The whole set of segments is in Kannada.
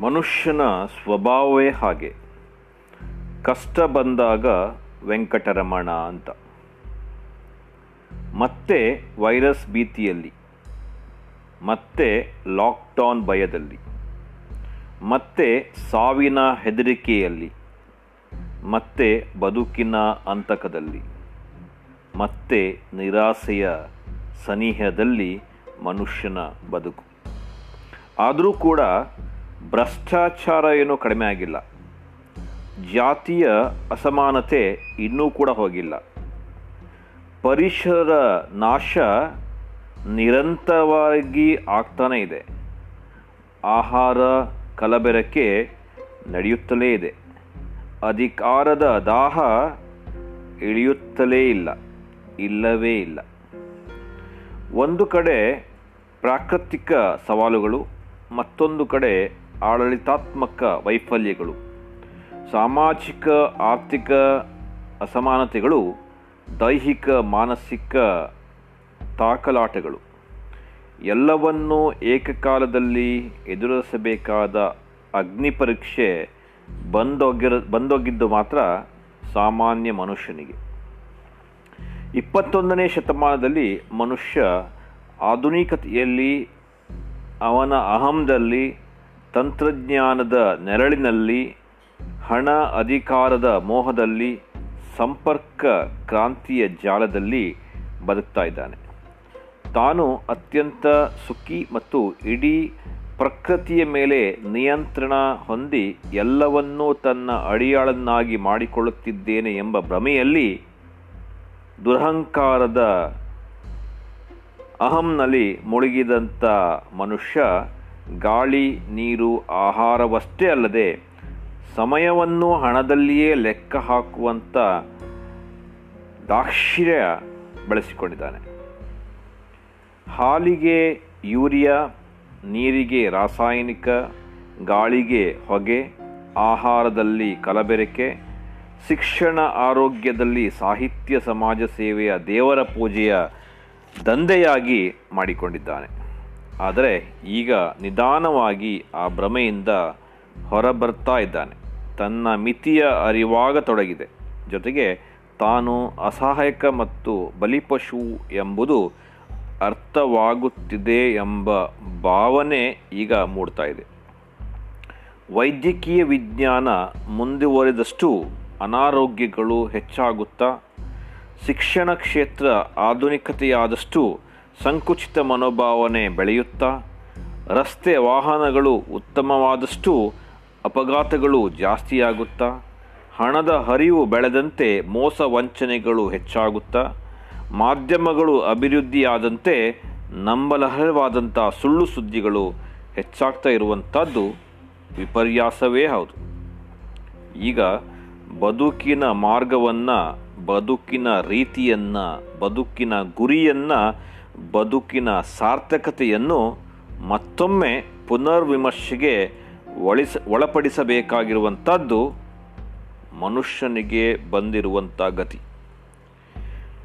ಮನುಷ್ಯನ ಸ್ವಭಾವವೇ ಹಾಗೆ. ಕಷ್ಟ ಬಂದಾಗ ವೆಂಕಟರಮಣ ಅಂತ. ಮತ್ತೆ ವೈರಸ್ ಭೀತಿಯಲ್ಲಿ. ಮತ್ತೆ ಲಾಕ್ಡೌನ್ ಭಯದಲ್ಲಿ. ಮತ್ತೆ ಸಾವಿನ ಹೆದರಿಕೆಯಲ್ಲಿ. ಮತ್ತೆ ಬದುಕಿನ ಅಂತಕದಲ್ಲಿ ಮತ್ತೆ ನಿರಾಸೆಯ ಸನಿಹದಲ್ಲಿ ಮನುಷ್ಯನ ಬದುಕು. ಆದರೂ ಕೂಡ ಭ್ರಷ್ಟಾಚಾರ ಏನೂ ಕಡಿಮೆ ಆಗಿಲ್ಲ. ಜಾತಿಯ ಅಸಮಾನತೆ ಇನ್ನೂ ಕೂಡ ಹೋಗಿಲ್ಲ. ಪರಿಸರ ನಾಶ ನಿರಂತರವಾಗಿ ಆಗ್ತಾನೇ ಇದೆ. ಆಹಾರ ಕಲಬೆರಕೆ ನಡೆಯುತ್ತಲೇ ಇದೆ. ಅಧಿಕಾರದ ದಾಹ ಇಳಿಯುತ್ತಲೇ ಇಲ್ಲ, ಇಲ್ಲವೇ ಇಲ್ಲ. ಒಂದು ಕಡೆ ಪ್ರಾಕೃತಿಕ ಸವಾಲುಗಳು, ಮತ್ತೊಂದು ಕಡೆ ಆಡಳಿತಾತ್ಮಕ ವೈಫಲ್ಯಗಳು, ಸಾಮಾಜಿಕ, ಆರ್ಥಿಕ ಅಸಮಾನತೆಗಳು, ದೈಹಿಕ, ಮಾನಸಿಕ ತಾಕಲಾಟಗಳು, ಎಲ್ಲವನ್ನೂ ಏಕಕಾಲದಲ್ಲಿ ಎದುರಿಸಬೇಕಾದ ಅಗ್ನಿ ಪರೀಕ್ಷೆ ಬಂದೋಗಿರ, ಬಂದೋಗಿದ್ದು ಮಾತ್ರ ಸಾಮಾನ್ಯ ಮನುಷ್ಯನಿಗೆ. ಇಪ್ಪತ್ತೊಂದನೇ ಶತಮಾನದಲ್ಲಿ ಮನುಷ್ಯ ಆಧುನಿಕತೆಯಲ್ಲಿ ಅವನ ಅಹಂದಲ್ಲಿ ತಂತ್ರಜ್ಞಾನದ ನೆರಳಿನಲ್ಲಿ, ಹಣ ಅಧಿಕಾರದ ಮೋಹದಲ್ಲಿ ಸಂಪರ್ಕ ಕ್ರಾಂತಿಯ ಜಾಲದಲ್ಲಿ ಬದುಕ್ತಾ ಇದ್ದಾನೆ. ತಾನು ಅತ್ಯಂತ ಸುಖಿ ಮತ್ತು ಇಡೀ ಪ್ರಕೃತಿಯ ಮೇಲೆ ನಿಯಂತ್ರಣ ಹೊಂದಿ ಎಲ್ಲವನ್ನೂ ತನ್ನ ಅಡಿಯಾಳನ್ನಾಗಿ ಮಾಡಿಕೊಳ್ಳುತ್ತಿದ್ದೇನೆ ಎಂಬ ಭ್ರಮೆಯಲ್ಲಿ ದುರಹಂಕಾರದ ಅಹಂನಲ್ಲಿ ಮುಳುಗಿದಂಥ ಮನುಷ್ಯ ಗಾಳಿ, ನೀರು, ಆಹಾರವಷ್ಟೇ ಅಲ್ಲದೆ ಸಮಯವನ್ನು ಹಣದಲ್ಲಿಯೇ ಲೆಕ್ಕ ಹಾಕುವಂಥ ದಾಕ್ಷಿರ್ಯ ಬಳಸಿಕೊಂಡಿದ್ದಾನೆ. ಹಾಲಿಗೆ ಯೂರಿಯಾ, ನೀರಿಗೆ ರಾಸಾಯನಿಕ, ಗಾಳಿಗೆ ಹೊಗೆ, ಆಹಾರದಲ್ಲಿ ಕಲಬೆರಕೆ, ಶಿಕ್ಷಣ ಆರೋಗ್ಯದಲ್ಲಿ ಸಾಹಿತ್ಯ ಸಮಾಜ ಸೇವೆಯ ದೇವರ ಪೂಜೆಯ ದಂಧೆಯಾಗಿ ಮಾಡಿಕೊಂಡಿದ್ದಾನೆ. ಆದರೆ ಈಗ ನಿಧಾನವಾಗಿ ಆ ಭ್ರಮೆಯಿಂದ ಹೊರಬರ್ತಾ ಇದ್ದಾನೆ. ತನ್ನ ಮಿತಿಯ ಅರಿವಾಗತೊಡಗಿದೆ. ಜೊತೆಗೆ ತಾನು ಅಸಹಾಯಕ ಮತ್ತು ಬಲಿಪಶು ಎಂಬುದು ಅರ್ಥವಾಗುತ್ತಿದೆ ಎಂಬ ಭಾವನೆ ಈಗ ಮೂಡ್ತಾ ಇದೆ. ವೈದ್ಯಕೀಯ ವಿಜ್ಞಾನ ಮುಂದುವರೆದಷ್ಟು ಅನಾರೋಗ್ಯಗಳು ಹೆಚ್ಚಾಗುತ್ತಾ, ಶಿಕ್ಷಣ ಕ್ಷೇತ್ರ ಆಧುನಿಕತೆಯಾದಷ್ಟು ಸಂಕುಚಿತ ಮನೋಭಾವನೆ ಬೆಳೆಯುತ್ತಾ, ರಸ್ತೆ ವಾಹನಗಳು ಉತ್ತಮವಾದಷ್ಟು ಅಪಘಾತಗಳು ಜಾಸ್ತಿಯಾಗುತ್ತಾ, ಹಣದ ಹರಿವು ಬೆಳೆದಂತೆ ಮೋಸ ವಂಚನೆಗಳು ಹೆಚ್ಚಾಗುತ್ತಾ, ಮಾಧ್ಯಮಗಳು ಅಭಿವೃದ್ಧಿಯಾದಂತೆ ನಂಬಲರ್ಹವಾದಂಥ ಸುಳ್ಳು ಸುದ್ದಿಗಳು ಹೆಚ್ಚಾಗ್ತಾ ಇರುವಂಥದ್ದು ವಿಪರ್ಯಾಸವೇ ಹೌದು. ಈಗ ಬದುಕಿನ ಮಾರ್ಗವನ್ನು, ಬದುಕಿನ ರೀತಿಯನ್ನು, ಬದುಕಿನ ಗುರಿಯನ್ನು ಬದುಕಿನ ಸಾರ್ಥಕತೆಯನ್ನು ಮತ್ತೊಮ್ಮೆ ಪುನರ್ವಿಮರ್ಶೆಗೆ ಒಳಿಸ, ಒಳಪಡಿಸಬೇಕಾಗಿರುವಂಥದ್ದು ಮನುಷ್ಯನಿಗೆ ಬಂದಿರುವಂಥ ಗತಿ.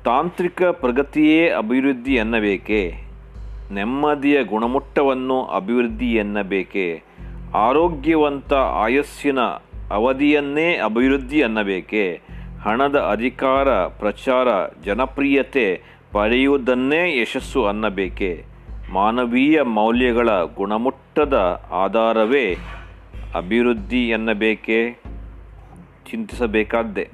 ತಾಂತ್ರಿಕ ಪ್ರಗತಿಯೇ ಅಭಿವೃದ್ಧಿ ಎನ್ನಬೇಕೆ, ನೆಮ್ಮದಿಯ ಗುಣಮಟ್ಟವನ್ನು ಅಭಿವೃದ್ಧಿ ಎನ್ನಬೇಕೆ, ಆರೋಗ್ಯವಂತ ಆಯಸ್ಸಿನ ಅವಧಿಯನ್ನೇ ಅಭಿವೃದ್ಧಿ ಎನ್ನಬೇಕೆ, ಹಣದ ಅಧಿಕಾರ, ಪ್ರಚಾರ, ಜನಪ್ರಿಯತೆ ಪಡೆಯುವುದನ್ನೇ ಯಶಸ್ಸು ಅನ್ನಬೇಕೆ? ಮಾನವೀಯ ಮೌಲ್ಯಗಳ ಗುಣಮಟ್ಟದ ಆಧಾರವೇ ಅಭಿವೃದ್ಧಿ ಎನ್ನಬೇಕೆ? ಚಿಂತಿಸಬೇಕಾದ್ದೆ.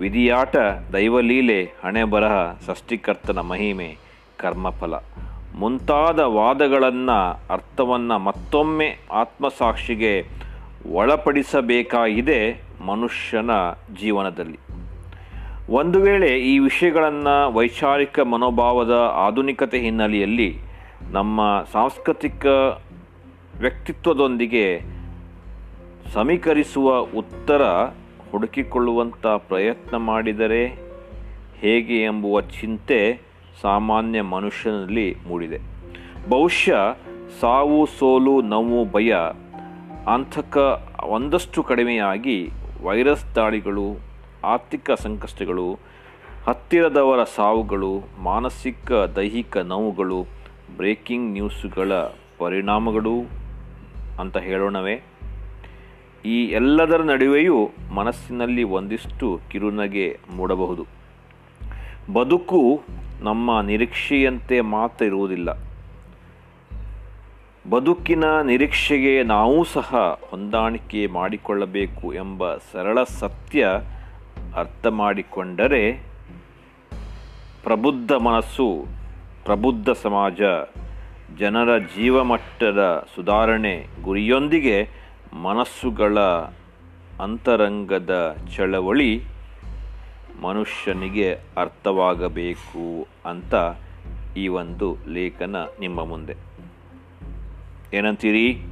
ವಿಧಿಯಾಟ, ದೈವಲೀಲೆ ಹಣೆ ಬರಹ ಸೃಷ್ಟಿಕರ್ತನ ಮಹಿಮೆ, ಕರ್ಮಫಲ. ಮುಂತಾದ ವಾದಗಳನ್ನು, ಅರ್ಥವನ್ನು ಮತ್ತೊಮ್ಮೆ ಆತ್ಮಸಾಕ್ಷಿಗೆ ಒಳಪಡಿಸಬೇಕಾಗಿದೆ ಮನುಷ್ಯನ ಜೀವನದಲ್ಲಿ. ಒಂದು ವೇಳೆ ಈ ವಿಷಯಗಳನ್ನು ವೈಚಾರಿಕ ಮನೋಭಾವದ ಆಧುನಿಕತೆ ಹಿನ್ನೆಲೆಯಲ್ಲಿ ನಮ್ಮ ಸಾಂಸ್ಕೃತಿಕ ವ್ಯಕ್ತಿತ್ವದೊಂದಿಗೆ ಸಮೀಕರಿಸುವ ಉತ್ತರ ಹುಡುಕಿಕೊಳ್ಳುವಂಥ ಪ್ರಯತ್ನ ಮಾಡಿದರೆ ಹೇಗೆ ಎಂಬುವ ಚಿಂತೆ ಸಾಮಾನ್ಯ ಮನುಷ್ಯನಲ್ಲಿ ಮೂಡಿದೆ. ಬಹುಶಃ ಸಾವು, ಸೋಲು, ನೋವು, ಭಯ ಅಂತಕ ಒಂದಷ್ಟು ಕಡಿಮೆಯಾಗಿ ವೈರಸ್ ದಾಳಿಗಳು ಆರ್ಥಿಕ ಸಂಕಷ್ಟಗಳು, ಹತ್ತಿರದವರ ಸಾವುಗಳು, ಮಾನಸಿಕ, ದೈಹಿಕ ನೋವುಗಳು ಬ್ರೇಕಿಂಗ್ ನ್ಯೂಸ್ಗಳ ಪರಿಣಾಮಗಳು ಅಂತ ಹೇಳೋಣವೇ. ಈ ಎಲ್ಲದರ ನಡುವೆಯೂ ಮನಸ್ಸಿನಲ್ಲಿ ಒಂದಿಷ್ಟು ಕಿರುನಗೆ ಮೂಡಬಹುದು. ಬದುಕು ನಮ್ಮ ನಿರೀಕ್ಷೆಯಂತೆ ಮಾತ್ರ ಇರುವುದಿಲ್ಲ. ಬದುಕಿನ ನಿರೀಕ್ಷೆಗೆ ನಾವೂ ಸಹ ಹೊಂದಾಣಿಕೆ ಮಾಡಿಕೊಳ್ಳಬೇಕು ಎಂಬ ಸರಳ ಸತ್ಯ ಅರ್ಥ ಮಾಡಿಕೊಂಡರೆ ಪ್ರಬುದ್ಧ ಮನಸ್ಸು, ಪ್ರಬುದ್ಧ ಸಮಾಜ, ಜನರ ಜೀವಮಟ್ಟದ ಸುಧಾರಣೆ ಗುರಿಯೊಂದಿಗೆ ಮನಸ್ಸುಗಳ ಅಂತರಂಗದ ಚಳವಳಿ ಮನುಷ್ಯನಿಗೆ ಅರ್ಥವಾಗಬೇಕು ಅಂತ ಈ ಒಂದು ಲೇಖನ ನಿಮ್ಮ ಮುಂದೆ. ಏನಂತೀರಿ?